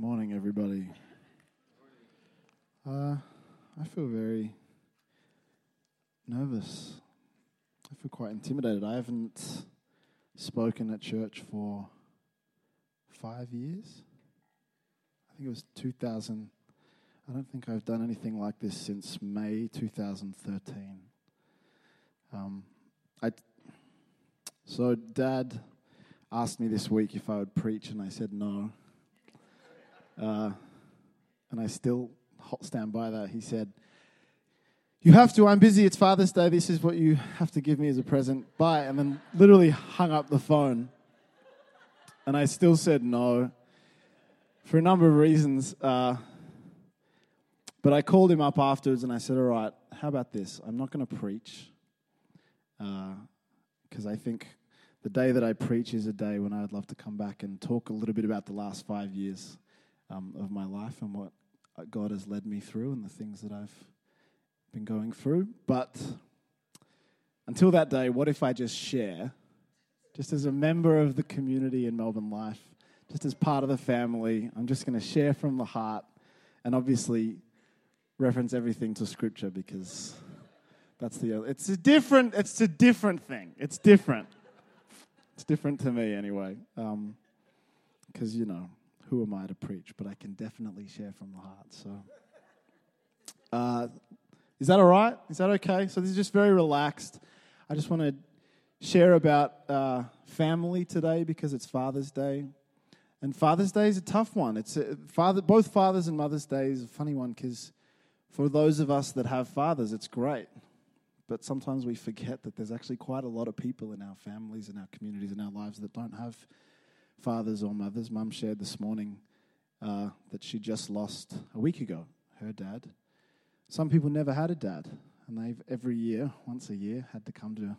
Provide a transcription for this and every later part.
Morning, everybody. Uh, I feel very nervous. I feel quite intimidated. I haven't spoken at church for five years. I think it was 2000. I don't think I've done anything like this since May 2013. Um, I, so, Dad asked me this week if I would preach, and I said no. Uh, and I still hot stand by that. He said, You have to, I'm busy, it's Father's Day, this is what you have to give me as a present. Bye. And then literally hung up the phone. And I still said no for a number of reasons. Uh, but I called him up afterwards and I said, All right, how about this? I'm not going to preach because uh, I think the day that I preach is a day when I would love to come back and talk a little bit about the last five years um, of my life and what God has led me through and the things that I've been going through. But until that day, what if I just share, just as a member of the community in Melbourne Life, just as part of the family, I'm just going to share from the heart and obviously reference everything to Scripture because that's the it's a different it's a different thing. It's different. It's different to me anyway, because um, you know who am I to preach? But I can definitely share from the heart. So, uh, is that all right? Is that okay? So, this is just very relaxed. I just want to share about uh, family today because it's Father's Day. And Father's Day is a tough one. It's a, father, both Father's and Mother's Day is a funny one because for those of us that have fathers, it's great. But sometimes we forget that there's actually quite a lot of people in our families, in our communities, in our lives that don't have fathers or mothers. Mum shared this morning uh, that she just lost a week ago her dad. Some people never had a dad, and they've every year, once a year, had to come to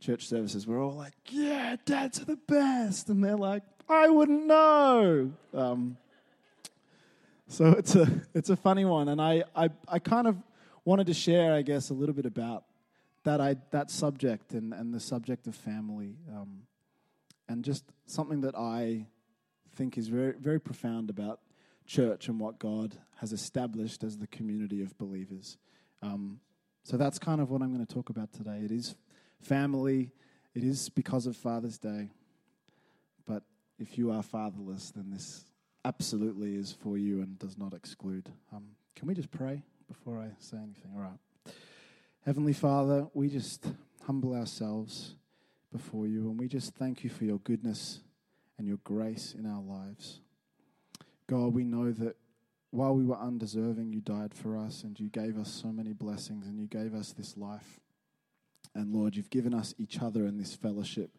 church services. We're all like, "Yeah, dads are the best," and they're like, "I wouldn't know." Um, so it's a it's a funny one, and I, I I kind of wanted to share, I guess, a little bit about that I that subject and and the subject of family. Um, and just something that I think is very, very profound about church and what God has established as the community of believers. Um, so that's kind of what I'm going to talk about today. It is family, it is because of Father's Day. But if you are fatherless, then this absolutely is for you and does not exclude. Um, can we just pray before I say anything? All right. Heavenly Father, we just humble ourselves before you. And we just thank you for your goodness and your grace in our lives. God, we know that while we were undeserving, you died for us and you gave us so many blessings and you gave us this life. And Lord, you've given us each other in this fellowship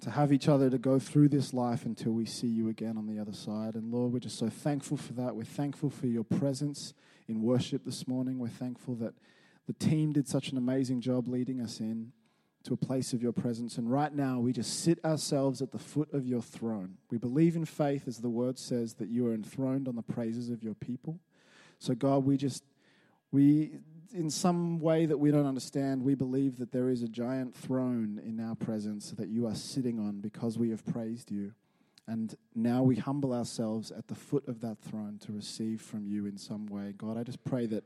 to have each other to go through this life until we see you again on the other side. And Lord, we're just so thankful for that. We're thankful for your presence in worship this morning. We're thankful that the team did such an amazing job leading us in to a place of your presence. And right now, we just sit ourselves at the foot of your throne. We believe in faith, as the word says, that you are enthroned on the praises of your people. So, God, we just, we, in some way that we don't understand, we believe that there is a giant throne in our presence that you are sitting on because we have praised you. And now we humble ourselves at the foot of that throne to receive from you in some way. God, I just pray that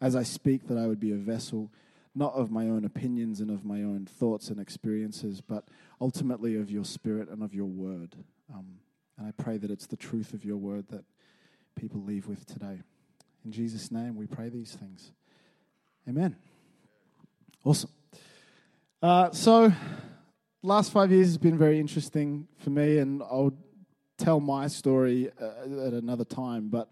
as I speak, that I would be a vessel not of my own opinions and of my own thoughts and experiences, but ultimately of your spirit and of your word. Um, and I pray that it's the truth of your word that people leave with today. In Jesus' name, we pray these things. Amen. Awesome. Uh, so, last five years has been very interesting for me, and I'll tell my story uh, at another time. But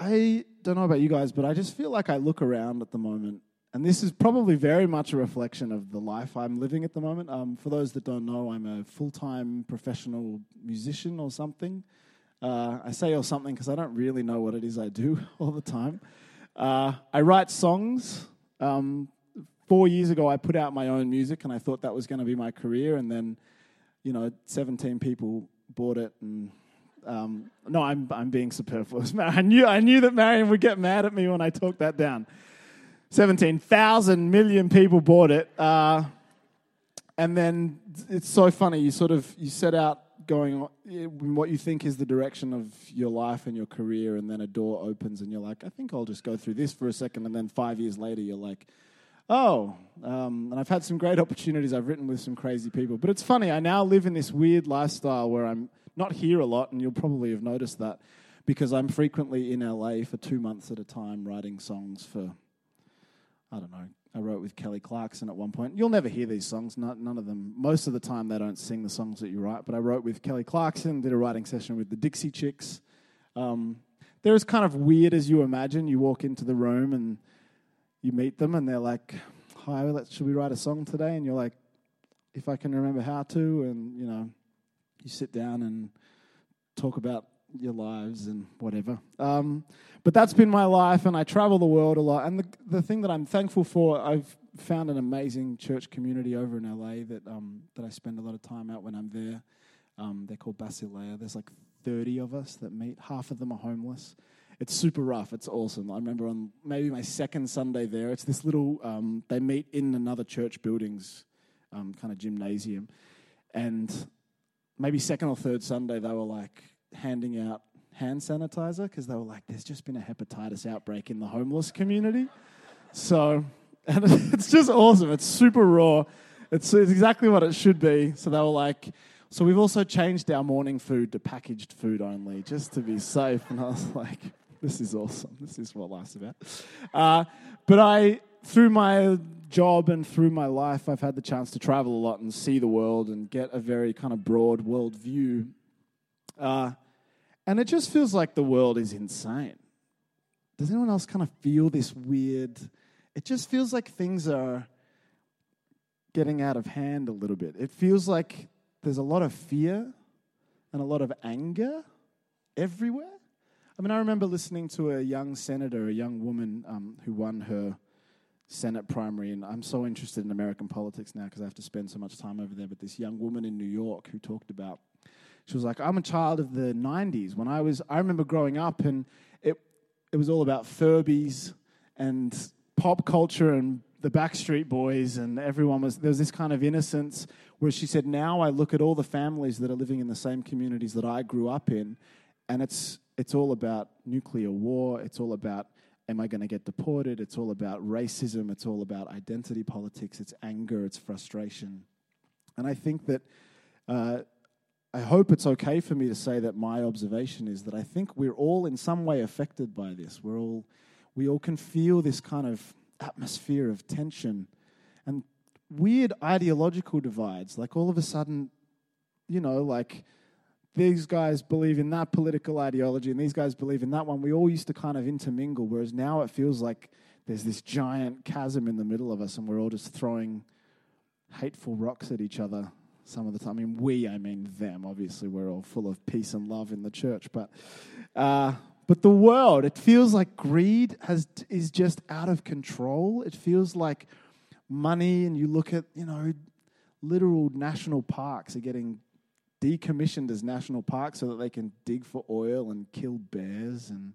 I don't know about you guys, but I just feel like I look around at the moment, and this is probably very much a reflection of the life I'm living at the moment. Um, for those that don't know, I'm a full time professional musician or something. Uh, I say or something because I don't really know what it is I do all the time. Uh, I write songs. Um, four years ago, I put out my own music, and I thought that was going to be my career. And then, you know, 17 people bought it, and um, no, I'm, I'm being superfluous. I knew, I knew that Marion would get mad at me when I talked that down. 17,000 million people bought it. Uh, and then it's so funny. You sort of you set out going in what you think is the direction of your life and your career, and then a door opens, and you're like, I think I'll just go through this for a second, and then five years later, you're like, oh, um, and I've had some great opportunities. I've written with some crazy people, but it's funny. I now live in this weird lifestyle where I'm not here a lot, and you'll probably have noticed that because I'm frequently in LA for two months at a time writing songs for, I don't know, I wrote with Kelly Clarkson at one point. You'll never hear these songs, not, none of them. Most of the time, they don't sing the songs that you write, but I wrote with Kelly Clarkson, did a writing session with the Dixie Chicks. Um, they're as kind of weird as you imagine. You walk into the room and you meet them, and they're like, Hi, let's, should we write a song today? And you're like, If I can remember how to. And, you know, you sit down and talk about your lives and whatever. Um, but that's been my life, and I travel the world a lot. And the, the thing that I'm thankful for, I've found an amazing church community over in LA that um, that I spend a lot of time out when I'm there. Um, they're called Basilea. There's like 30 of us that meet. Half of them are homeless. It's super rough. It's awesome. I remember on maybe my second Sunday there. It's this little. Um, they meet in another church building's um, kind of gymnasium, and maybe second or third Sunday they were like handing out hand sanitizer because they were like, there's just been a hepatitis outbreak in the homeless community. So, and it's just awesome. It's super raw. It's, it's exactly what it should be. So they were like, so we've also changed our morning food to packaged food only just to be safe. And I was like, this is awesome. This is what life's about. Uh, but I, through my job and through my life, I've had the chance to travel a lot and see the world and get a very kind of broad world view. Uh, and it just feels like the world is insane. Does anyone else kind of feel this weird? It just feels like things are getting out of hand a little bit. It feels like there's a lot of fear and a lot of anger everywhere. I mean, I remember listening to a young senator, a young woman um, who won her Senate primary, and I'm so interested in American politics now because I have to spend so much time over there. But this young woman in New York who talked about she was like, I'm a child of the 90s. When I was, I remember growing up and it, it was all about Furbies and pop culture and the Backstreet Boys and everyone was, there was this kind of innocence where she said, now I look at all the families that are living in the same communities that I grew up in and it's, it's all about nuclear war. It's all about am I going to get deported? It's all about racism. It's all about identity politics. It's anger. It's frustration. And I think that uh, I hope it's okay for me to say that my observation is that I think we're all in some way affected by this. We're all, we all can feel this kind of atmosphere of tension and weird ideological divides. Like all of a sudden, you know, like these guys believe in that political ideology and these guys believe in that one. We all used to kind of intermingle, whereas now it feels like there's this giant chasm in the middle of us and we're all just throwing hateful rocks at each other some of the time. I mean, we, I mean them. Obviously, we're all full of peace and love in the church, but uh, but the world, it feels like greed has is just out of control. It feels like money, and you look at you know, literal national parks are getting decommissioned as national parks so that they can dig for oil and kill bears and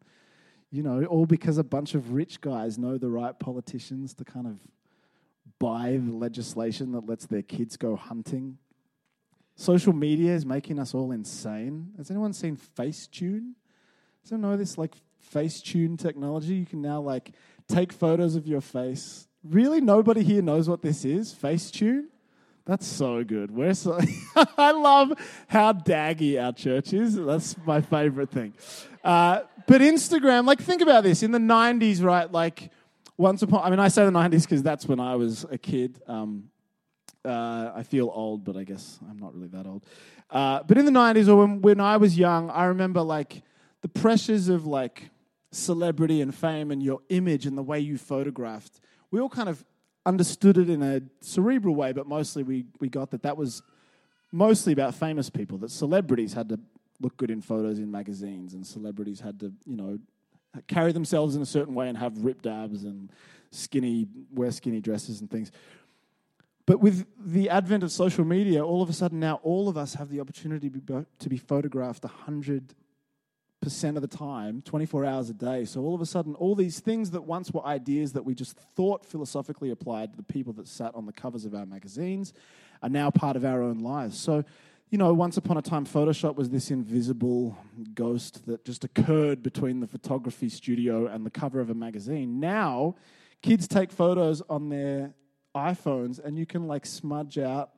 you know all because a bunch of rich guys know the right politicians to kind of buy the legislation that lets their kids go hunting Social media is making us all insane. Has anyone seen Facetune? Does anyone know this like Facetune technology? You can now like take photos of your face. Really, nobody here knows what this is. Facetune. That's so good. We're so I love how daggy our church is. That's my favorite thing. Uh, but Instagram, like, think about this. In the '90s, right? Like, once upon. I mean, I say the '90s because that's when I was a kid. Um, uh, I feel old, but I guess I'm not really that old. Uh, but in the 90s or when, when I was young, I remember like the pressures of like celebrity and fame and your image and the way you photographed. We all kind of understood it in a cerebral way, but mostly we, we got that that was mostly about famous people, that celebrities had to look good in photos in magazines and celebrities had to, you know, carry themselves in a certain way and have ripped abs and skinny, wear skinny dresses and things. But with the advent of social media, all of a sudden now all of us have the opportunity to be, to be photographed 100% of the time, 24 hours a day. So all of a sudden, all these things that once were ideas that we just thought philosophically applied to the people that sat on the covers of our magazines are now part of our own lives. So, you know, once upon a time, Photoshop was this invisible ghost that just occurred between the photography studio and the cover of a magazine. Now, kids take photos on their iPhones and you can like smudge out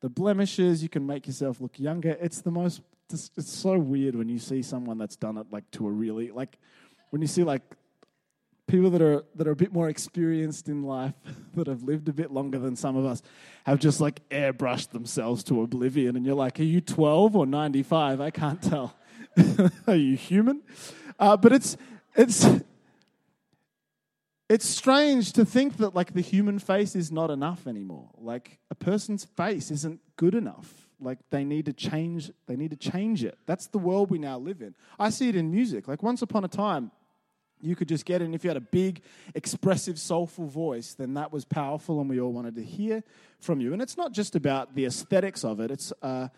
the blemishes, you can make yourself look younger. It's the most it's, it's so weird when you see someone that's done it like to a really like when you see like people that are that are a bit more experienced in life that have lived a bit longer than some of us have just like airbrushed themselves to oblivion and you're like are you 12 or 95 i can't tell. Are you human? Uh, but it's it's it's strange to think that like the human face is not enough anymore. Like a person's face isn't good enough like they need to change they need to change it. That's the world we now live in. I see it in music. Like once upon a time you could just get it and if you had a big expressive soulful voice then that was powerful and we all wanted to hear from you. And it's not just about the aesthetics of it. It's uh,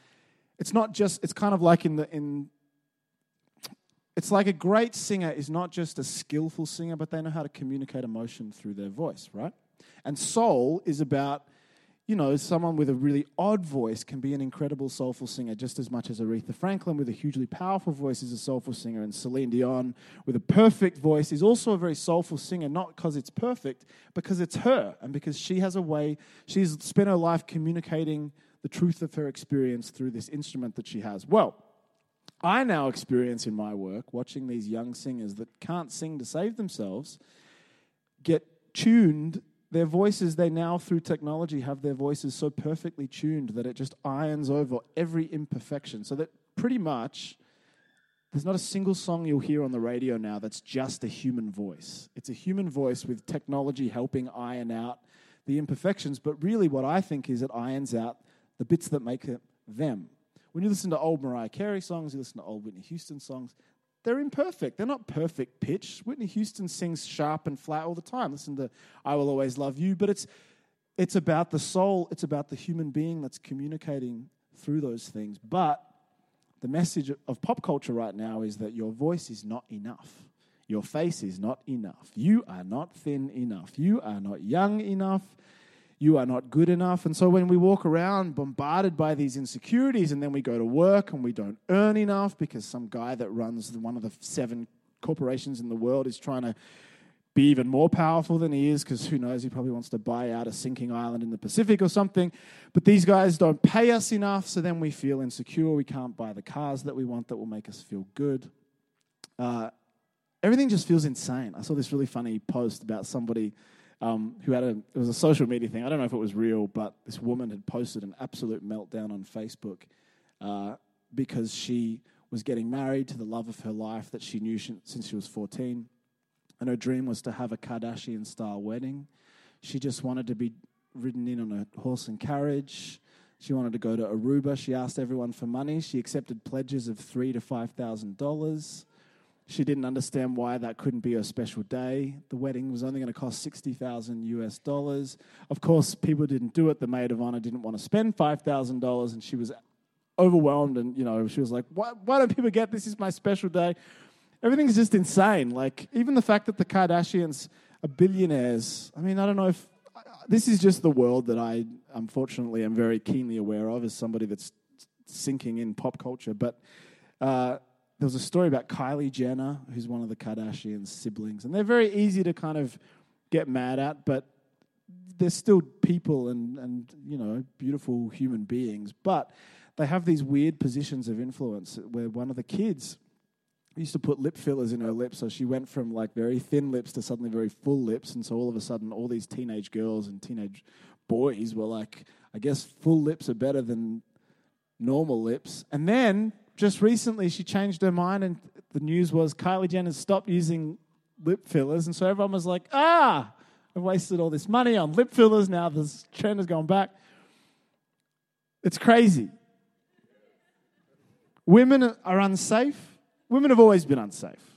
it's not just it's kind of like in the in it's like a great singer is not just a skillful singer, but they know how to communicate emotion through their voice, right? And soul is about, you know, someone with a really odd voice can be an incredible soulful singer just as much as Aretha Franklin with a hugely powerful voice is a soulful singer, and Celine Dion with a perfect voice is also a very soulful singer, not because it's perfect, because it's her, and because she has a way, she's spent her life communicating the truth of her experience through this instrument that she has. Well, I now experience in my work watching these young singers that can't sing to save themselves get tuned. Their voices, they now, through technology, have their voices so perfectly tuned that it just irons over every imperfection. So that pretty much there's not a single song you'll hear on the radio now that's just a human voice. It's a human voice with technology helping iron out the imperfections. But really, what I think is it irons out the bits that make it them. When you listen to old Mariah Carey songs, you listen to old Whitney Houston songs, they're imperfect. They're not perfect pitch. Whitney Houston sings sharp and flat all the time. Listen to I Will Always Love You, but it's it's about the soul, it's about the human being that's communicating through those things. But the message of pop culture right now is that your voice is not enough. Your face is not enough. You are not thin enough. You are not young enough you are not good enough. And so when we walk around bombarded by these insecurities and then we go to work and we don't earn enough because some guy that runs one of the seven corporations in the world is trying to be even more powerful than he is because who knows, he probably wants to buy out a sinking island in the Pacific or something. But these guys don't pay us enough, so then we feel insecure. We can't buy the cars that we want that will make us feel good. Uh, everything just feels insane. I saw this really funny post about somebody um, who had a it was a social media thing. I don't know if it was real, but this woman had posted an absolute meltdown on Facebook uh, because she was getting married to the love of her life that she knew since she was 14, and her dream was to have a Kardashian style wedding. She just wanted to be ridden in on a horse and carriage. She wanted to go to Aruba. She asked everyone for money. She accepted pledges of three to five thousand dollars. She didn't understand why that couldn't be her special day. The wedding was only going to cost 60,000 US dollars. Of course, people didn't do it. The maid of honor didn't want to spend $5,000 and she was overwhelmed and you know, she was like, why, why don't people get this is my special day? Everything's just insane. Like even the fact that the Kardashians are billionaires. I mean, I don't know if this is just the world that I unfortunately am very keenly aware of as somebody that's sinking in pop culture, but uh, there was a story about Kylie Jenner, who's one of the Kardashian siblings, and they're very easy to kind of get mad at, but they're still people and, and you know beautiful human beings. But they have these weird positions of influence where one of the kids used to put lip fillers in her lips, so she went from like very thin lips to suddenly very full lips, and so all of a sudden, all these teenage girls and teenage boys were like, I guess full lips are better than normal lips, and then just recently she changed her mind, and the news was Kylie Jenner stopped using lip fillers, and so everyone was like, "Ah, I've wasted all this money on lip fillers. Now this trend has gone back." It's crazy. Women are unsafe. Women have always been unsafe.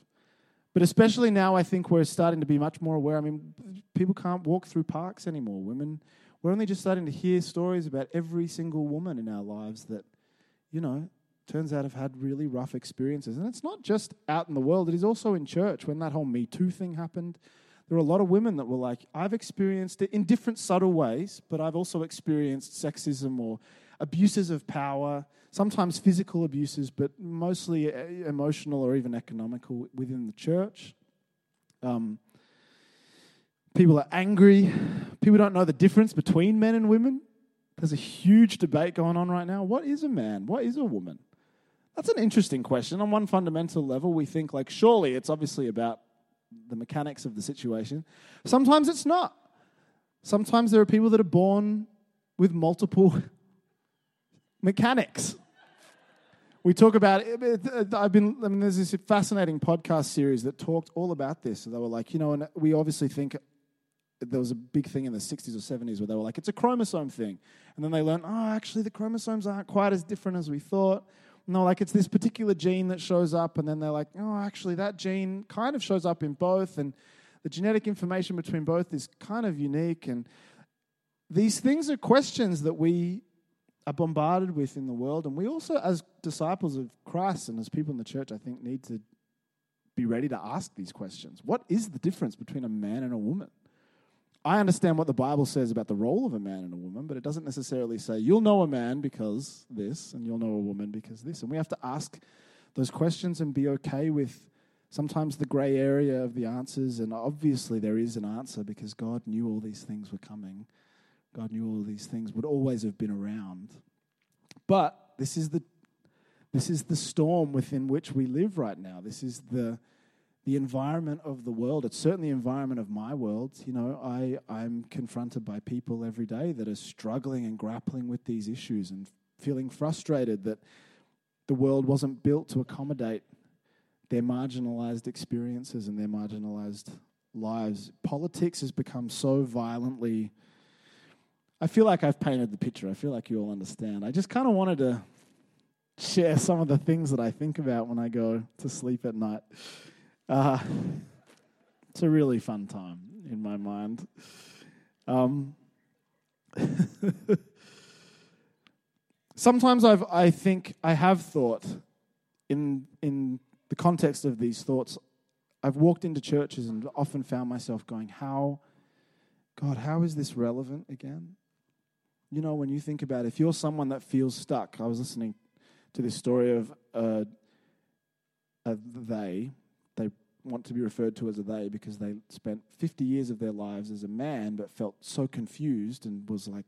But especially now, I think we're starting to be much more aware. I mean, people can't walk through parks anymore. Women, we're only just starting to hear stories about every single woman in our lives that, you know, turns out have had really rough experiences. And it's not just out in the world, it is also in church. When that whole Me Too thing happened, there were a lot of women that were like, I've experienced it in different subtle ways, but I've also experienced sexism or abuses of power, sometimes physical abuses, but mostly uh, emotional or even economical within the church. Um, people are angry. People don't know the difference between men and women. There's a huge debate going on right now. What is a man? What is a woman? That's an interesting question. On one fundamental level, we think, like, surely it's obviously about the mechanics of the situation. Sometimes it's not. Sometimes there are people that are born with multiple mechanics. We talk about. I've been, I mean, there's this fascinating podcast series that talked all about this. So they were like, you know, and we obviously think there was a big thing in the 60s or 70s where they were like, it's a chromosome thing. And then they learned, oh, actually, the chromosomes aren't quite as different as we thought. No, like it's this particular gene that shows up. And then they're like, oh, actually, that gene kind of shows up in both. And the genetic information between both is kind of unique. And these things are questions that we are bombarded with in the world. And we also, as disciples of Christ and as people in the church, I think, need to be ready to ask these questions. What is the difference between a man and a woman? I understand what the Bible says about the role of a man and a woman, but it doesn't necessarily say you'll know a man because this and you'll know a woman because this. And we have to ask those questions and be okay with sometimes the gray area of the answers. And obviously, there is an answer because God knew all these things were coming. God knew all these things would always have been around. But this is the this is the storm within which we live right now. This is the the environment of the world. It's certainly the environment of my world. You know, I, I'm confronted by people every day that are struggling and grappling with these issues and feeling frustrated that the world wasn't built to accommodate their marginalized experiences and their marginalized lives. Politics has become so violently. I feel like I've painted the picture. I feel like you all understand. I just kind of wanted to share some of the things that I think about when I go to sleep at night. Uh, it's a really fun time in my mind. Um, sometimes I've, I think I have thought in in the context of these thoughts. I've walked into churches and often found myself going, "How, God, how is this relevant again?" You know, when you think about it, if you're someone that feels stuck, I was listening to this story of uh, a they want to be referred to as a they because they spent 50 years of their lives as a man but felt so confused and was like,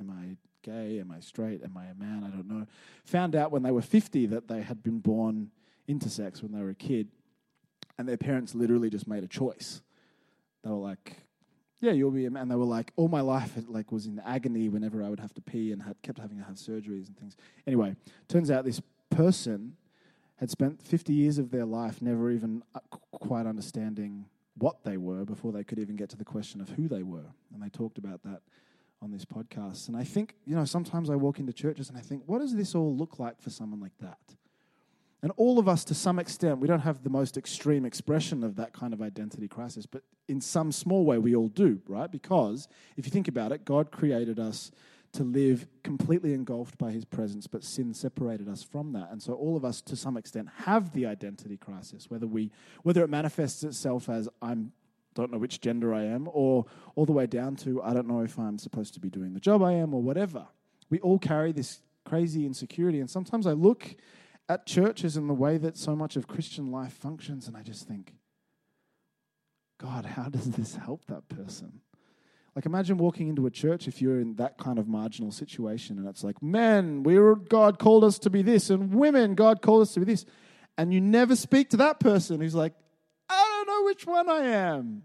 Am I gay? Am I straight? Am I a man? I don't know. Found out when they were 50 that they had been born intersex when they were a kid and their parents literally just made a choice. They were like, yeah, you'll be a man. They were like, all my life, it like was in agony whenever I would have to pee and had kept having to have surgeries and things. Anyway, turns out this person had spent 50 years of their life never even uh, quite understanding what they were before they could even get to the question of who they were. And they talked about that on this podcast. And I think, you know, sometimes I walk into churches and I think, what does this all look like for someone like that? And all of us, to some extent, we don't have the most extreme expression of that kind of identity crisis, but in some small way, we all do, right? Because if you think about it, God created us to live completely engulfed by his presence, but sin separated us from that. And so all of us, to some extent, have the identity crisis, whether, we, whether it manifests itself as I'm don't know which gender I am, or all the way down to I don't know if I'm supposed to be doing the job I am, or whatever. We all carry this crazy insecurity. And sometimes I look at churches and the way that so much of Christian life functions, and I just think, God, how does this help that person? Like, imagine walking into a church if you're in that kind of marginal situation and it's like, men, we were, God called us to be this, and women, God called us to be this. And you never speak to that person who's like, I don't know which one I am.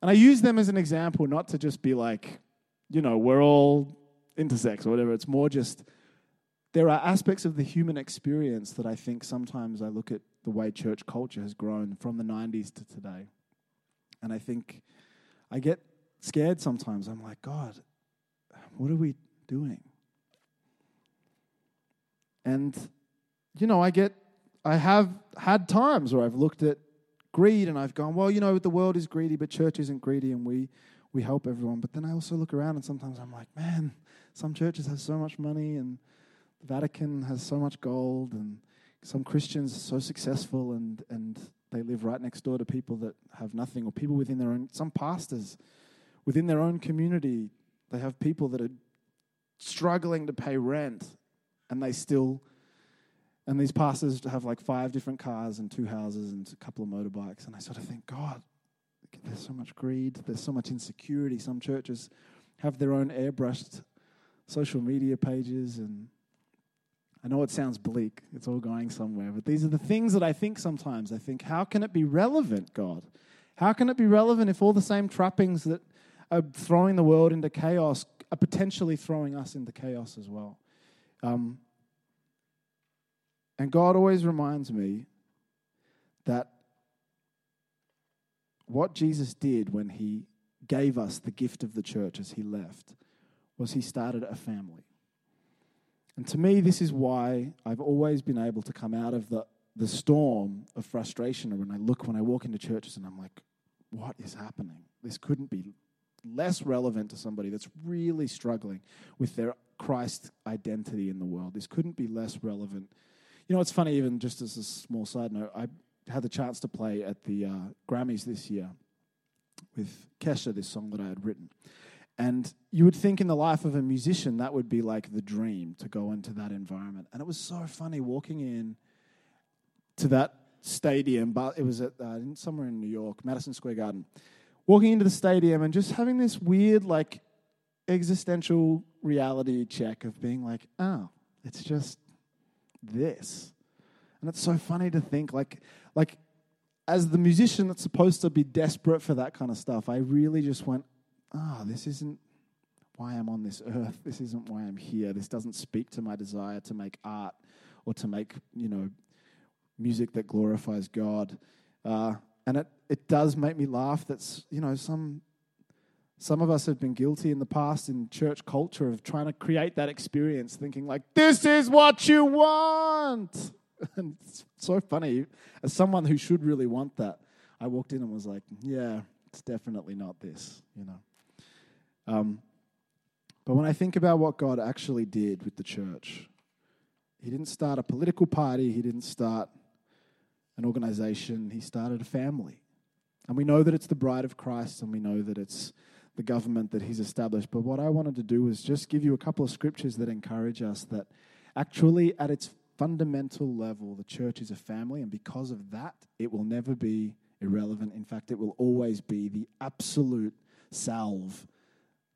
And I use them as an example, not to just be like, you know, we're all intersex or whatever. It's more just there are aspects of the human experience that I think sometimes I look at the way church culture has grown from the 90s to today. And I think I get scared sometimes. I'm like, God, what are we doing? And, you know, I get, I have had times where I've looked at greed and I've gone, well, you know, the world is greedy, but church isn't greedy and we, we help everyone. But then I also look around and sometimes I'm like, man, some churches have so much money and the Vatican has so much gold, and some Christians are so successful, and, and they live right next door to people that have nothing, or people within their own, some pastors within their own community, they have people that are struggling to pay rent, and they still, and these pastors have like five different cars and two houses and a couple of motorbikes, and I sort of think, God, there's so much greed, there's so much insecurity. Some churches have their own airbrushed social media pages and I know it sounds bleak, it's all going somewhere, but these are the things that I think sometimes. I think, how can it be relevant, God? How can it be relevant if all the same trappings that are throwing the world into chaos are potentially throwing us into chaos as well? Um, and God always reminds me that what Jesus did when he gave us the gift of the church as he left was he started a family. And to me, this is why I've always been able to come out of the, the storm of frustration when I look, when I walk into churches and I'm like, what is happening? This couldn't be less relevant to somebody that's really struggling with their Christ identity in the world. This couldn't be less relevant. You know, it's funny, even just as a small side note, I had the chance to play at the uh, Grammys this year with Kesha, this song that I had written. And you would think in the life of a musician that would be like the dream to go into that environment. And it was so funny walking in to that stadium, but it was at uh, somewhere in New York, Madison Square Garden. Walking into the stadium and just having this weird, like, existential reality check of being like, oh, it's just this. And it's so funny to think, like, like as the musician that's supposed to be desperate for that kind of stuff, I really just went, ah, oh, this isn't why I'm on this earth. This isn't why I'm here. This doesn't speak to my desire to make art or to make, you know, music that glorifies God. Uh, and it, it does make me laugh that, you know, some, some of us have been guilty in the past in church culture of trying to create that experience, thinking like, this is what you want. And it's so funny. As someone who should really want that, I walked in and was like, yeah, it's definitely not this, you know. Um, but when I think about what God actually did with the church, He didn't start a political party, He didn't start an organization, He started a family. And we know that it's the bride of Christ, and we know that it's the government that He's established. But what I wanted to do was just give you a couple of scriptures that encourage us that actually, at its fundamental level, the church is a family, and because of that, it will never be irrelevant. In fact, it will always be the absolute salve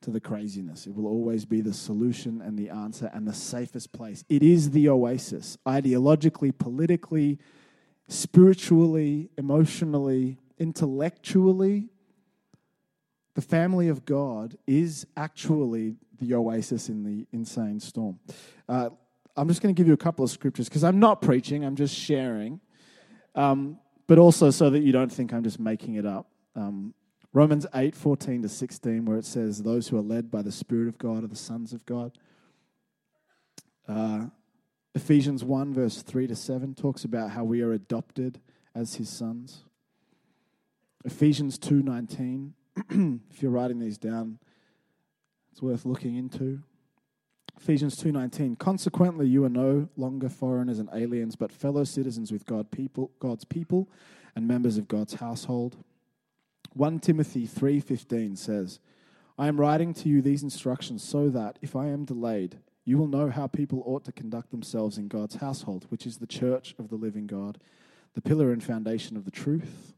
to the craziness. It will always be the solution and the answer and the safest place. It is the oasis, ideologically, politically, spiritually, emotionally, intellectually. The family of God is actually the oasis in the insane storm. Uh, I'm just going to give you a couple of scriptures because I'm not preaching, I'm just sharing. Um, but also so that you don't think I'm just making it up. Um, Romans 8, 14 to 16, where it says, Those who are led by the Spirit of God are the sons of God. Uh, Ephesians 1, verse 3 to 7, talks about how we are adopted as his sons. Ephesians 2, 19, if you're writing these down, it's worth looking into. Ephesians 2:19 Consequently you are no longer foreigners and aliens but fellow citizens with God people God's people and members of God's household 1 Timothy 3:15 says, I am writing to you these instructions so that if I am delayed, you will know how people ought to conduct themselves in God's household, which is the church of the living God, the pillar and foundation of the truth.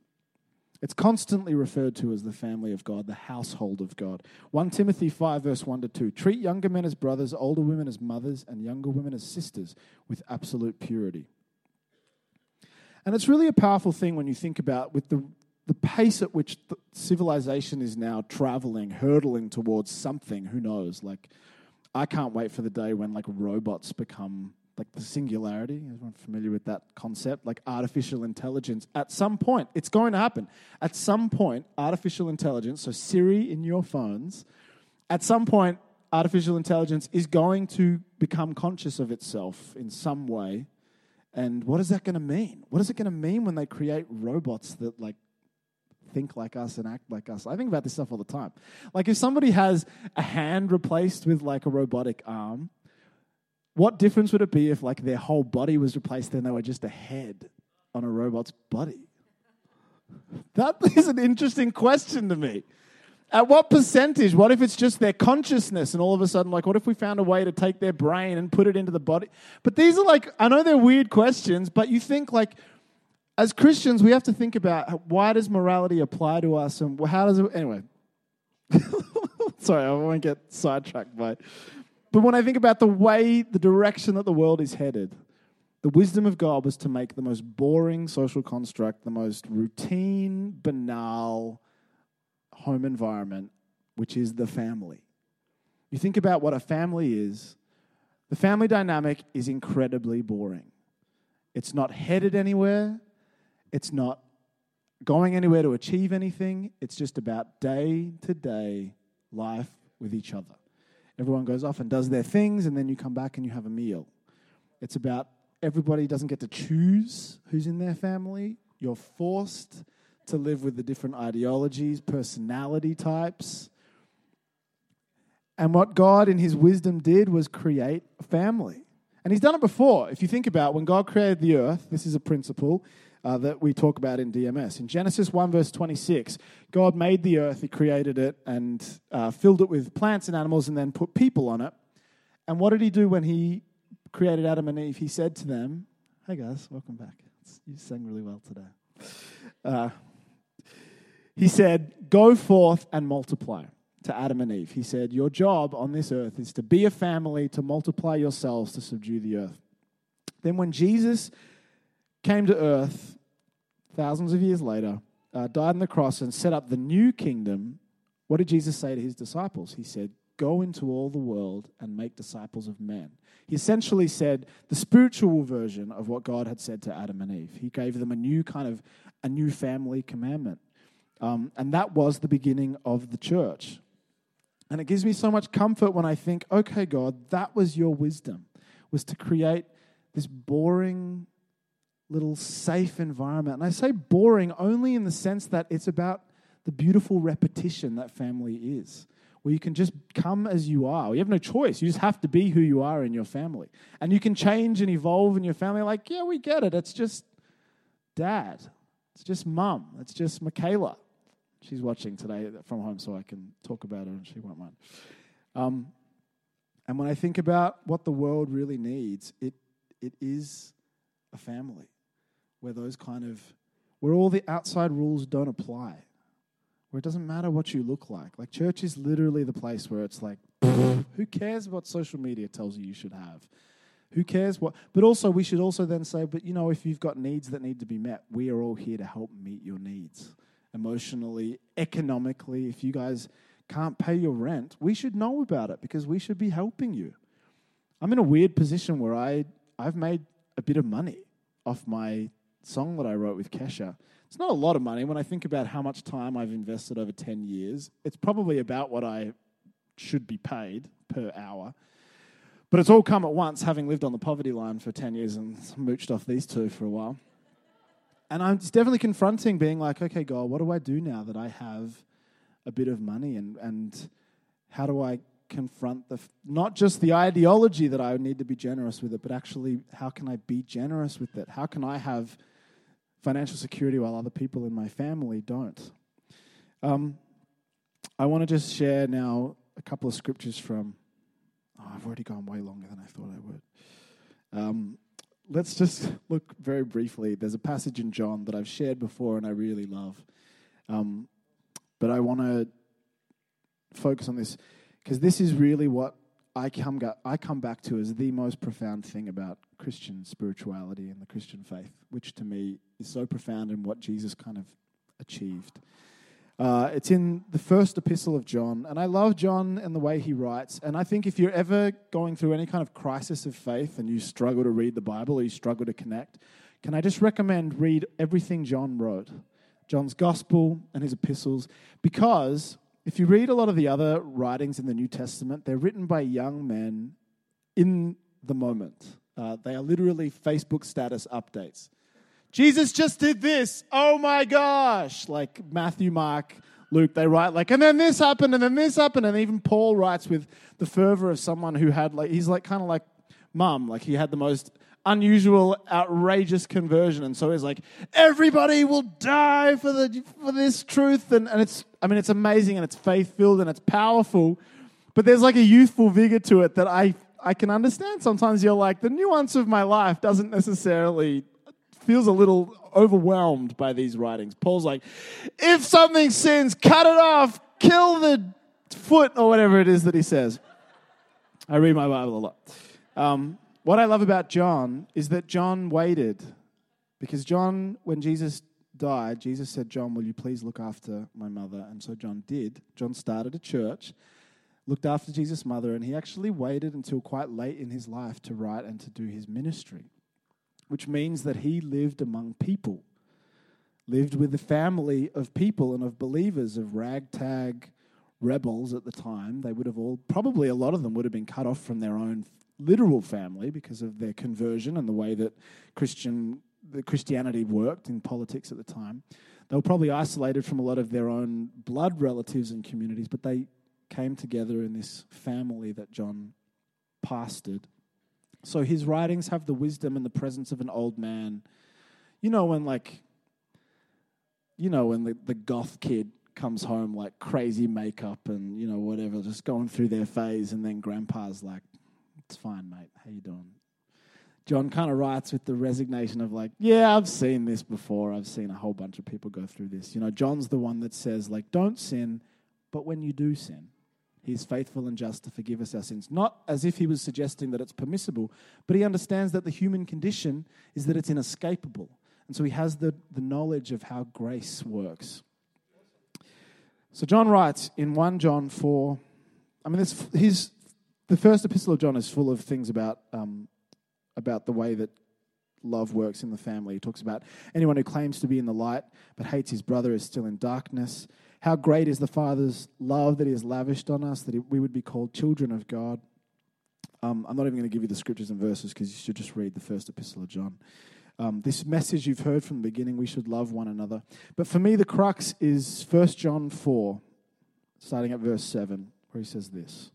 It's constantly referred to as the family of God, the household of God. 1 Timothy 5, verse 1 to 2. Treat younger men as brothers, older women as mothers, and younger women as sisters with absolute purity. And it's really a powerful thing when you think about with the, the pace at which civilization is now traveling, hurtling towards something, who knows? Like, I can't wait for the day when like robots become like the singularity. Everyone familiar with that concept? Like artificial intelligence. At some point, it's going to happen. At some point, artificial intelligence, so Siri in your phones, at some point, artificial intelligence is going to become conscious of itself in some way. And what is that going to mean? What is it going to mean when they create robots that like think like us and act like us. I think about this stuff all the time. Like if somebody has a hand replaced with like a robotic arm, What difference would it be if like their whole body was replaced and they were just a head on a robot's body? That is an interesting question to me. At what percentage? What if it's just their consciousness and all of a sudden, like, what if we found a way to take their brain and put it into the body? But these are like, I know they're weird questions, but you think like, as Christians, we have to think about why does morality apply to us and how does it, anyway. Sorry, I won't get sidetracked by But when I think about the way, the direction that the world is headed, the wisdom of God was to make the most boring social construct, the most routine, banal, home environment, which is the family. You think about what a family is, the family dynamic is incredibly boring. It's not headed anywhere, it's not going anywhere to achieve anything. It's just about day to day life with each other. Everyone goes off and does their things, and then you come back and you have a meal. It's about everybody doesn't get to choose who's in their family. You're forced to live with the different ideologies, personality types. And what God, in His wisdom, did was create a family. And He's done it before. If you think about when God created the earth, this is a principle uh, that we talk about in DMS. In Genesis 1, verse 26, God made the earth, He created it, and uh, filled it with plants and animals, and then put people on it. And what did He do when He created Adam and Eve? He said to them, Hey guys, welcome back. You sang really well today. Uh, he said, Go forth and multiply to Adam and Eve. He said, Your job on this earth is to be a family, to multiply yourselves, to subdue the earth. Then, when Jesus came to earth thousands of years later, uh, died on the cross, and set up the new kingdom, what did Jesus say to his disciples? He said, Go into all the world and make disciples of men. He essentially said the spiritual version of what God had said to Adam and Eve. He gave them a new kind of a new family commandment. Um, and that was the beginning of the church. And it gives me so much comfort when I think, okay, God, that was your wisdom, was to create this boring little safe environment. And I say boring only in the sense that it's about the beautiful repetition that family is, where you can just come as you are. You have no choice. You just have to be who you are in your family. And you can change and evolve in your family. Like, yeah, we get it. It's just dad. It's just mum. It's just Michaela. She's watching today from home, so I can talk about her and she won't mind. Um, and when I think about what the world really needs, it, it is a family where those kind of, where all the outside rules don't apply, where it doesn't matter what you look like. Like, church is literally the place where it's like, who cares what social media tells you you should have? Who cares what? But also, we should also then say, but you know, if you've got needs that need to be met, we are all here to help meet your needs emotionally, economically. If you guys can't pay your rent, we should know about it because we should be helping you. I'm in a weird position where I, I've made a bit of money off my song that I wrote with Kesha. It's not a lot of money when I think about how much time I've invested over 10 years. It's probably about what I should be paid per hour. But it's all come at once, having lived on the poverty line for 10 years and mooched off these two for a while. And I'm it's definitely confronting being like, okay, God, what do I do now that I have a bit of money? And, and how do I confront the, not just the ideology that I need to be generous with it, but actually, how can I be generous with it? How can I have financial security while other people in my family don't? Um, I want to just share now a couple of scriptures from. Oh, I've already gone way longer than I thought I would. Um, let's just look very briefly. There's a passage in John that I've shared before and I really love. Um, but I want to focus on this because this is really what I come, I come back to as the most profound thing about Christian spirituality and the Christian faith, which to me is so profound in what Jesus kind of achieved. Uh, it's in the first epistle of John, and I love John and the way he writes. And I think if you're ever going through any kind of crisis of faith and you struggle to read the Bible or you struggle to connect, can I just recommend read everything John wrote, John's gospel and his epistles, because if you read a lot of the other writings in the New Testament, they're written by young men in the moment. Uh, they are literally Facebook status updates. Jesus just did this. Oh my gosh. Like Matthew, Mark, Luke, they write like, and then this happened, and then this happened. And even Paul writes with the fervor of someone who had like, he's like kind of like mum. Like he had the most unusual, outrageous conversion, and so he's like, everybody will die for the for this truth, and, and it's I mean it's amazing and it's faith filled and it's powerful, but there's like a youthful vigor to it that I I can understand. Sometimes you're like the nuance of my life doesn't necessarily feels a little overwhelmed by these writings. Paul's like, if something sins, cut it off, kill the foot or whatever it is that he says. I read my Bible a lot. Um, what I love about John is that John waited because John, when Jesus died, Jesus said, John, will you please look after my mother? And so John did. John started a church, looked after Jesus' mother, and he actually waited until quite late in his life to write and to do his ministry, which means that he lived among people, lived with a family of people and of believers, of ragtag rebels at the time. They would have all, probably a lot of them would have been cut off from their own literal family because of their conversion and the way that Christian the Christianity worked in politics at the time. They were probably isolated from a lot of their own blood relatives and communities, but they came together in this family that John pastored. So his writings have the wisdom and the presence of an old man. You know, when like, you know, when the, the goth kid comes home like crazy makeup and, you know, whatever, just going through their phase, and then grandpa's like, it's fine, mate. How you doing? John kind of writes with the resignation of like, yeah, I've seen this before. I've seen a whole bunch of people go through this. You know, John's the one that says like, don't sin, but when you do sin, he's faithful and just to forgive us our sins. Not as if he was suggesting that it's permissible, but he understands that the human condition is that it's inescapable. And so he has the, the knowledge of how grace works. So John writes in 1 John 4, I mean, this, his the first epistle of John is full of things about um, about the way that love works in the family. He talks about anyone who claims to be in the light but hates his brother is still in darkness. How great is the Father's love that He has lavished on us, that we would be called children of God. Um, I'm not even going to give you the scriptures and verses because you should just read the first epistle of John. Um, this message you've heard from the beginning, we should love one another. But for me, the crux is 1 John 4, starting at verse 7, where he says this.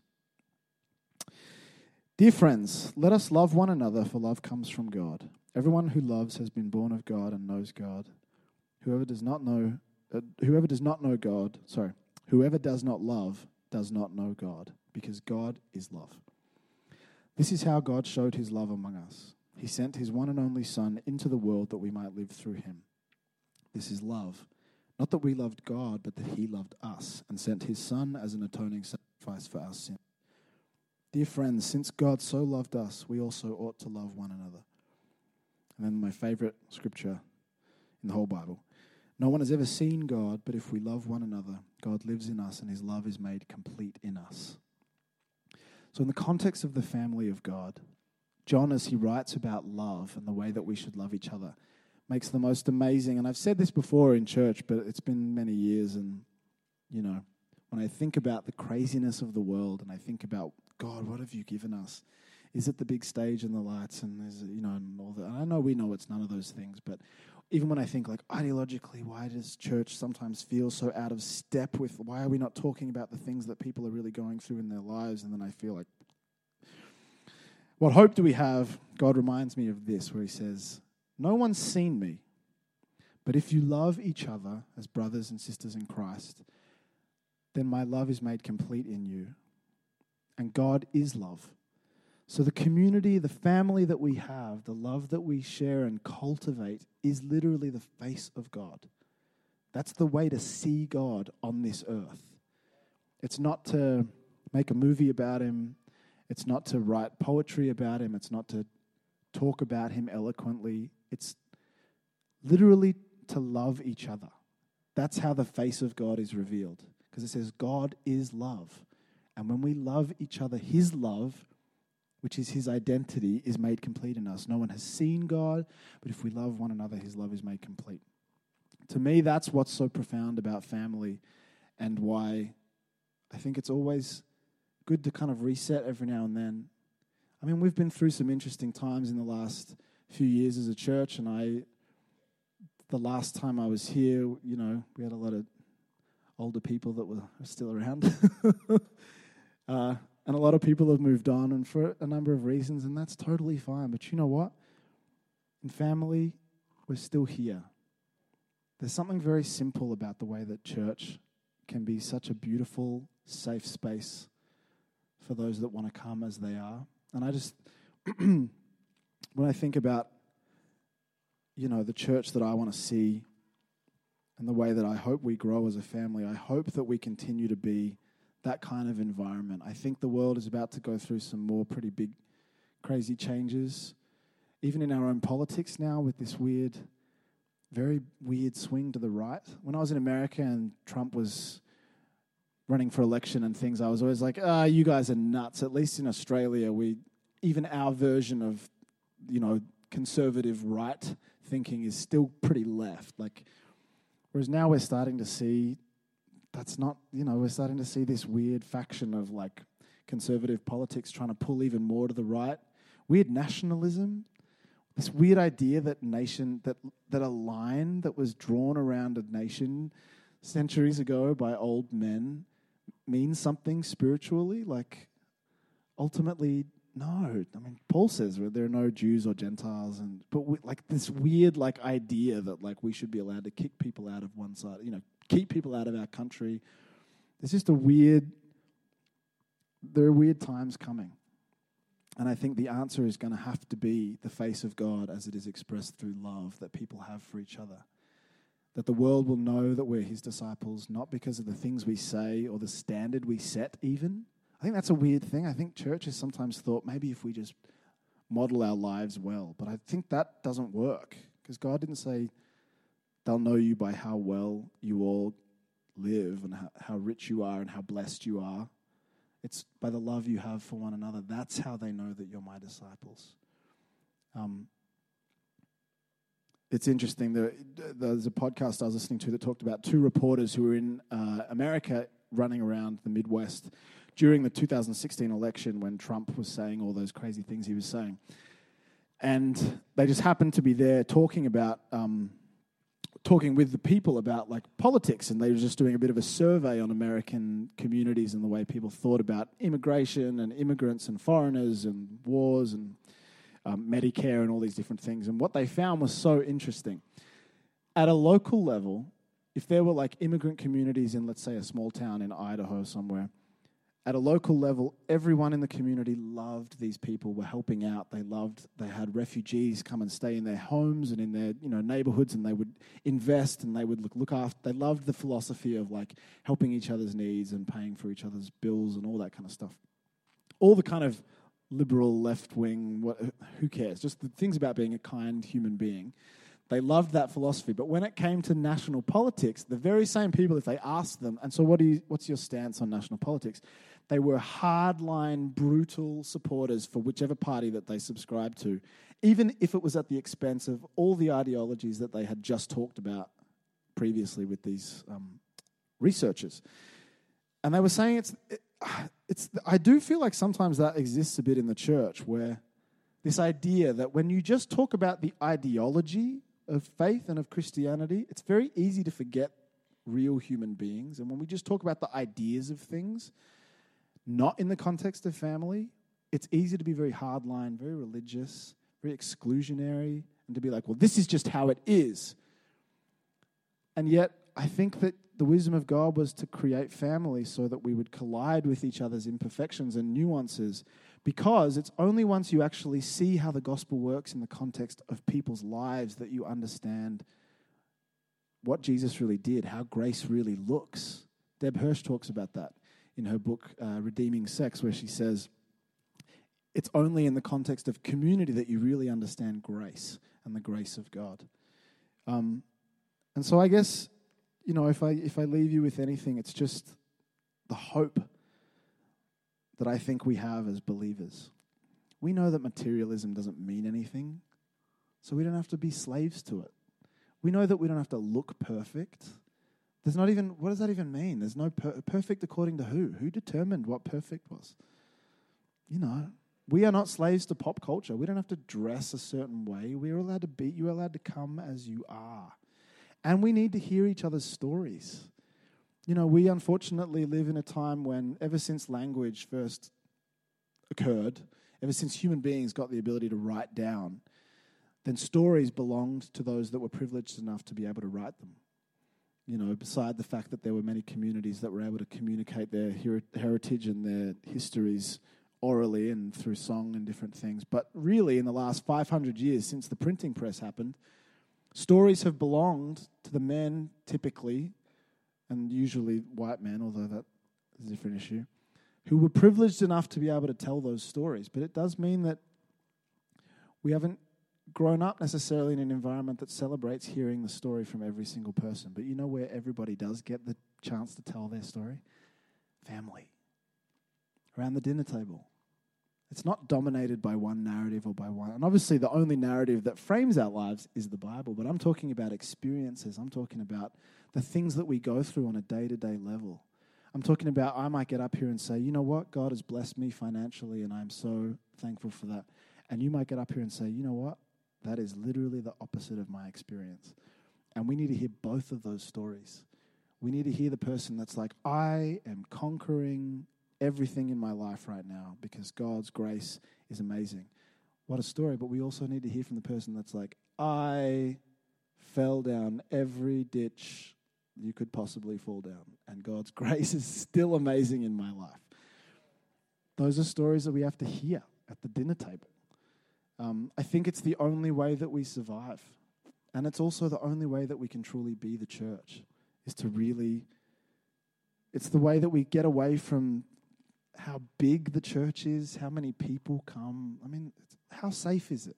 Dear friends, let us love one another, for love comes from God. Everyone who loves has been born of God and knows God. Whoever does not know, uh, whoever does not know God, sorry, whoever does not love does not know God, because God is love. This is how God showed his love among us. He sent his one and only Son into the world that we might live through him. This is love. Not that we loved God, but that he loved us and sent his Son as an atoning sacrifice for our sin. Dear friends, since God so loved us, we also ought to love one another. And then my favorite scripture in the whole Bible. No one has ever seen God, but if we love one another, God lives in us and his love is made complete in us. So, in the context of the family of God, John, as he writes about love and the way that we should love each other, makes the most amazing, and I've said this before in church, but it's been many years, and, you know, when I think about the craziness of the world and I think about God, what have you given us? Is it the big stage and the lights and you know and all that? And I know we know it's none of those things, but even when I think like ideologically, why does church sometimes feel so out of step with why are we not talking about the things that people are really going through in their lives? And then I feel like, what hope do we have? God reminds me of this, where He says, "No one's seen me, but if you love each other as brothers and sisters in Christ." then my love is made complete in you. And God is love. So the community, the family that we have, the love that we share and cultivate is literally the face of God. That's the way to see God on this earth. It's not to make a movie about him, it's not to write poetry about him, it's not to talk about him eloquently. It's literally to love each other. That's how the face of God is revealed because it says God is love. And when we love each other, His love, which is His identity, is made complete in us. No one has seen God, but if we love one another, His love is made complete. To me, that's what's so profound about family and why I think it's always good to kind of reset every now and then. I mean, we've been through some interesting times in the last few years as a church, and I, the last time I was here, you know, we had a lot of older people that were still around. uh, and a lot of people have moved on, and for a number of reasons, and that's totally fine. But you know what? In family, we're still here. There's something very simple about the way that church can be such a beautiful, safe space for those that want to come as they are. And I just, when I think about, you know, the church that I want to see and the way that I hope we grow as a family, I hope that we continue to be that kind of environment. I think the world is about to go through some more pretty big, crazy changes, even in our own politics now with this weird, very weird swing to the right. When I was in America and Trump was running for election and things, I was always like, ah, oh, you guys are nuts. At least in Australia, we, even our version of, you know, conservative right thinking is still pretty left. Like, whereas now we're starting to see that's not, you know, we're starting to see this weird faction of like conservative politics trying to pull even more to the right. Weird nationalism, this weird idea that nation, that, that a line that was drawn around a nation centuries ago by old men means something spiritually. Like, ultimately, no. I mean, Paul says there are no Jews or Gentiles, and but we, like this weird like idea that like we should be allowed to kick people out of one side, you know, keep people out of our country. There's just a weird, there are weird times coming. And I think the answer is going to have to be the face of God as it is expressed through love that people have for each other. That the world will know that we're his disciples, not because of the things we say or the standard we set, even. I think that's a weird thing. I think churches sometimes thought maybe if we just model our lives well, but I think that doesn't work because God didn't say, They'll know you by how well you all live and how, how rich you are and how blessed you are. It's by the love you have for one another. That's how they know that you're my disciples. Um, it's interesting. There, there's a podcast I was listening to that talked about two reporters who were in uh, America running around the Midwest during the 2016 election when Trump was saying all those crazy things he was saying. And they just happened to be there talking about um, talking with the people about like politics, and they were just doing a bit of a survey on American communities and the way people thought about immigration and immigrants and foreigners and wars and um, Medicare and all these different things. And what they found was so interesting. At a local level, if there were like immigrant communities in, let's say, a small town in Idaho somewhere, at a local level, everyone in the community loved these people, were helping out. They loved, they had refugees come and stay in their homes and in their you know, neighborhoods, and they would invest and they would look, look after. They loved the philosophy of like helping each other's needs and paying for each other's bills and all that kind of stuff. All the kind of liberal, left wing, who cares? Just the things about being a kind human being. They loved that philosophy. But when it came to national politics, the very same people, if they asked them, and so what do you, what's your stance on national politics? They were hardline, brutal supporters for whichever party that they subscribed to, even if it was at the expense of all the ideologies that they had just talked about previously with these um, researchers. And they were saying it's, it, it's, I do feel like sometimes that exists a bit in the church where this idea that when you just talk about the ideology of faith and of Christianity, it's very easy to forget real human beings. And when we just talk about the ideas of things, not in the context of family, it's easy to be very hardline, very religious, very exclusionary, and to be like, well, this is just how it is. And yet, I think that the wisdom of God was to create family so that we would collide with each other's imperfections and nuances, because it's only once you actually see how the gospel works in the context of people's lives that you understand what Jesus really did, how grace really looks. Deb Hirsch talks about that in her book, uh, Redeeming Sex, where she says, it's only in the context of community that you really understand grace and the grace of God. Um, and so I guess, you know, if I, if I leave you with anything, it's just the hope that I think we have as believers. We know that materialism doesn't mean anything, so we don't have to be slaves to it. We know that we don't have to look perfect. There's not even, what does that even mean? There's no per- perfect according to who? Who determined what perfect was? You know, we are not slaves to pop culture. We don't have to dress a certain way. We're allowed to be, you're allowed to come as you are. And we need to hear each other's stories. You know, we unfortunately live in a time when, ever since language first occurred, ever since human beings got the ability to write down, then stories belonged to those that were privileged enough to be able to write them. You know, beside the fact that there were many communities that were able to communicate their her- heritage and their histories orally and through song and different things. But really, in the last 500 years since the printing press happened, stories have belonged to the men typically, and usually white men, although that's a different issue, who were privileged enough to be able to tell those stories. But it does mean that we haven't grown up necessarily in an environment that celebrates hearing the story from every single person. But you know where everybody does get the chance to tell their story? Family. Around the dinner table. It's not dominated by one narrative or by one. And obviously, the only narrative that frames our lives is the Bible. But I'm talking about experiences. I'm talking about the things that we go through on a day to day level. I'm talking about I might get up here and say, you know what? God has blessed me financially, and I'm so thankful for that. And you might get up here and say, you know what? That is literally the opposite of my experience. And we need to hear both of those stories. We need to hear the person that's like, I am conquering everything in my life right now because God's grace is amazing. What a story. But we also need to hear from the person that's like, I fell down every ditch you could possibly fall down, and God's grace is still amazing in my life. Those are stories that we have to hear at the dinner table. Um, I think it's the only way that we survive. And it's also the only way that we can truly be the church, is to really, it's the way that we get away from how big the church is, how many people come. I mean, how safe is it?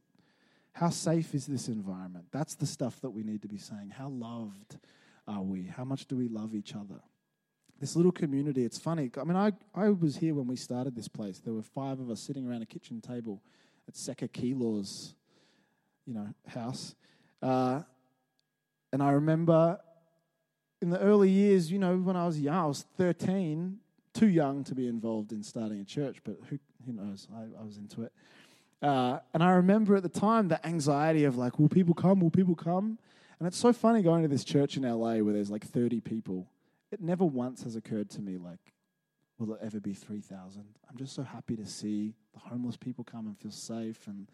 How safe is this environment? That's the stuff that we need to be saying. How loved are we? How much do we love each other? This little community, it's funny. I mean, I, I was here when we started this place. There were five of us sitting around a kitchen table at Seka Kilaw's, you know, house. Uh, and I remember in the early years, you know, when I was young, I was 13, too young to be involved in starting a church, but who, who knows? I, I was into it. Uh, and I remember at the time the anxiety of like, will people come? Will people come? And it's so funny going to this church in LA where there's like 30 people. It never once has occurred to me like, will it ever be 3,000? I'm just so happy to see the homeless people come and feel safe. And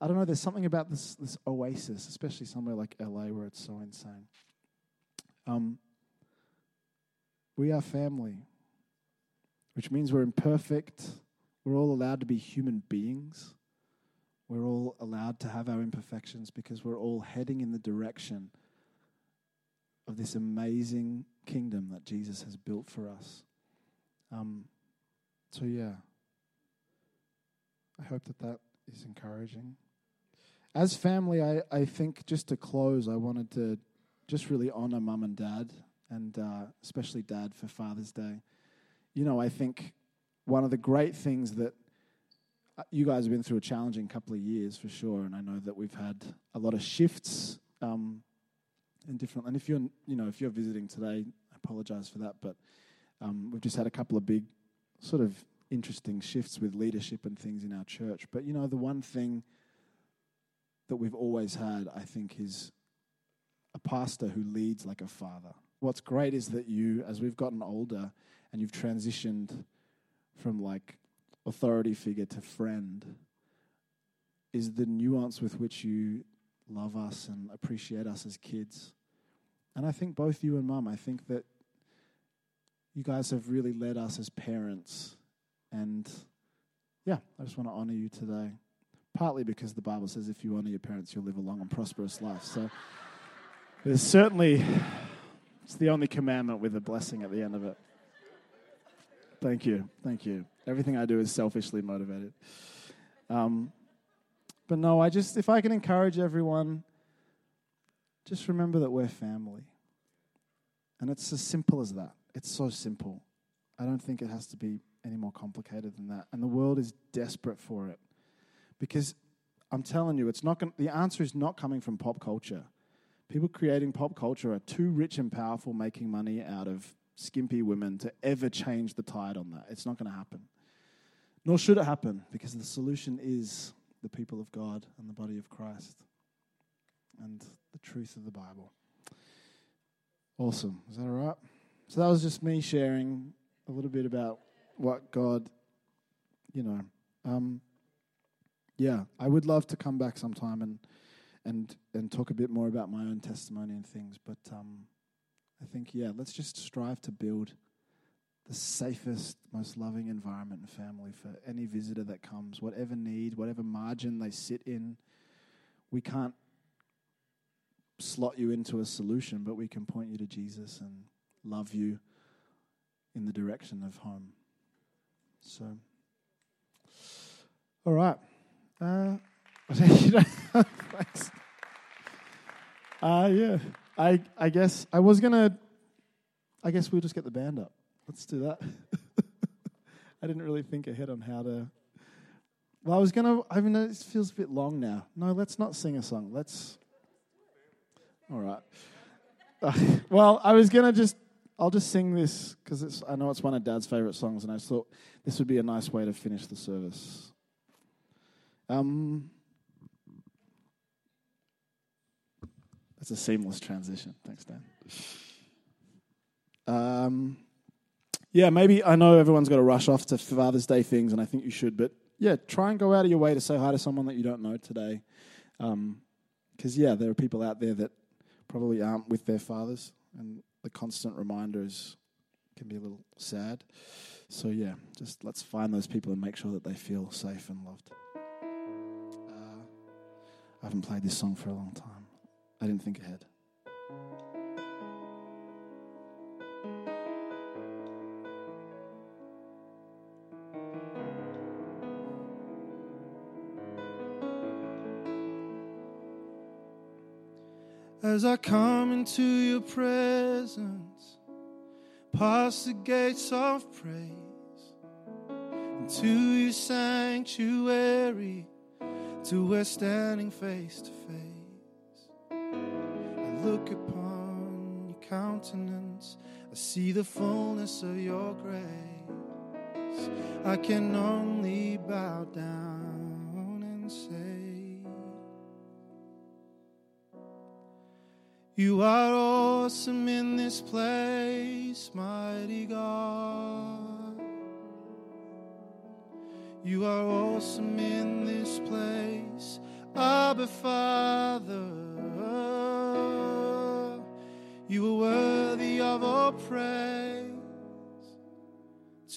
I don't know, there's something about this, this oasis, especially somewhere like LA where it's so insane. Um, we are family, which means we're imperfect. We're all allowed to be human beings. We're all allowed to have our imperfections because we're all heading in the direction of this amazing kingdom that Jesus has built for us. Um, so, yeah, I hope that that is encouraging. As family, I, I think just to close, I wanted to just really honor mum and dad, and uh, especially dad for Father's Day. You know, I think one of the great things that uh, you guys have been through a challenging couple of years for sure, and I know that we've had a lot of shifts um, in different. And if you're, you know, if you're visiting today, I apologize for that, but um, we've just had a couple of big, sort of interesting shifts with leadership and things in our church. But you know, the one thing that we've always had, I think, is a pastor who leads like a father. What's great is that you, as we've gotten older, and you've transitioned from like authority figure to friend is the nuance with which you love us and appreciate us as kids. And I think both you and mum, I think that you guys have really led us as parents. And yeah, I just want to honor you today. Partly because the Bible says if you honor your parents, you'll live a long and prosperous life. So there's certainly, it's the only commandment with a blessing at the end of it. Thank you. Thank you. Everything I do is selfishly motivated. Um, but no, I just, if I can encourage everyone, just remember that we're family. And it's as simple as that. It's so simple. I don't think it has to be any more complicated than that. And the world is desperate for it. Because I'm telling you, it's not going the answer is not coming from pop culture. People creating pop culture are too rich and powerful making money out of skimpy women to ever change the tide on that. It's not going to happen. Nor should it happen, because the solution is the people of God and the body of Christ and the truth of the Bible. Awesome. Is that all right? So that was just me sharing a little bit about what God, you know, Um, yeah, I would love to come back sometime and and and talk a bit more about my own testimony and things. But um, I think yeah, let's just strive to build the safest, most loving environment and family for any visitor that comes, whatever need, whatever margin they sit in. We can't slot you into a solution, but we can point you to Jesus and love you in the direction of home. So, all right. Uh, thanks. Uh, yeah, I I guess I was gonna. I guess we'll just get the band up. Let's do that. I didn't really think ahead on how to. Well, I was gonna. I mean, it feels a bit long now. No, let's not sing a song. Let's. All right. Well, I was gonna just. I'll just sing this because. I know it's one of Dad's favorite songs, and I thought this would be a nice way to finish the service. Um. That's a seamless transition. Thanks, Dan. Um. Yeah, maybe I know everyone's got to rush off to Father's Day things, and I think you should, but yeah, try and go out of your way to say hi to someone that you don't know today. Because, um, yeah, there are people out there that probably aren't with their fathers, and the constant reminders can be a little sad. So, yeah, just let's find those people and make sure that they feel safe and loved. Uh, I haven't played this song for a long time. I didn't think ahead. As I come into your presence, past the gates of praise, into your sanctuary, to we're standing face to face. I look upon your countenance, I see the fullness of your grace. I can only bow down and say, You are awesome in this place, mighty God. You are awesome in this place, Abba Father. You are worthy of all praise.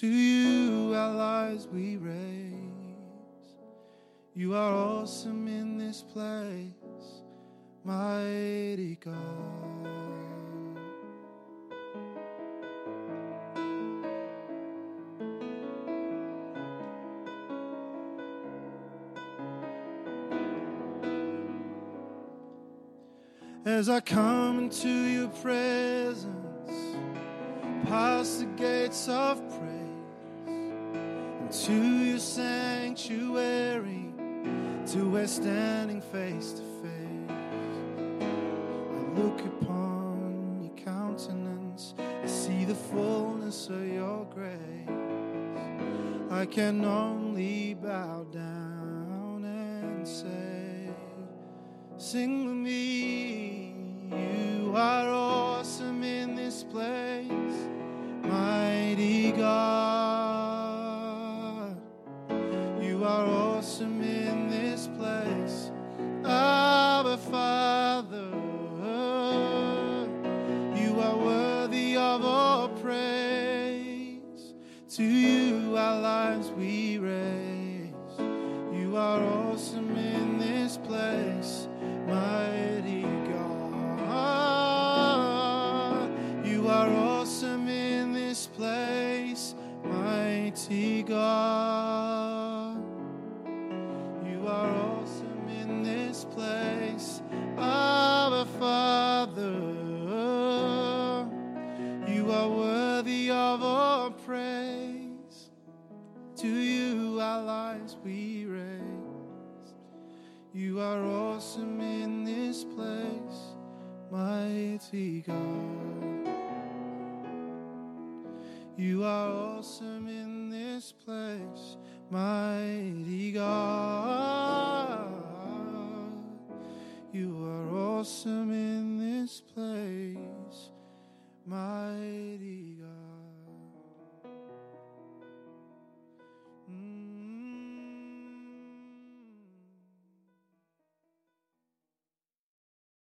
To you our lives we raise. You are awesome in this place mighty God. As I come into your presence, past the gates of praise, into your sanctuary, to we're standing face to look I can only bow down and say, Sing with me,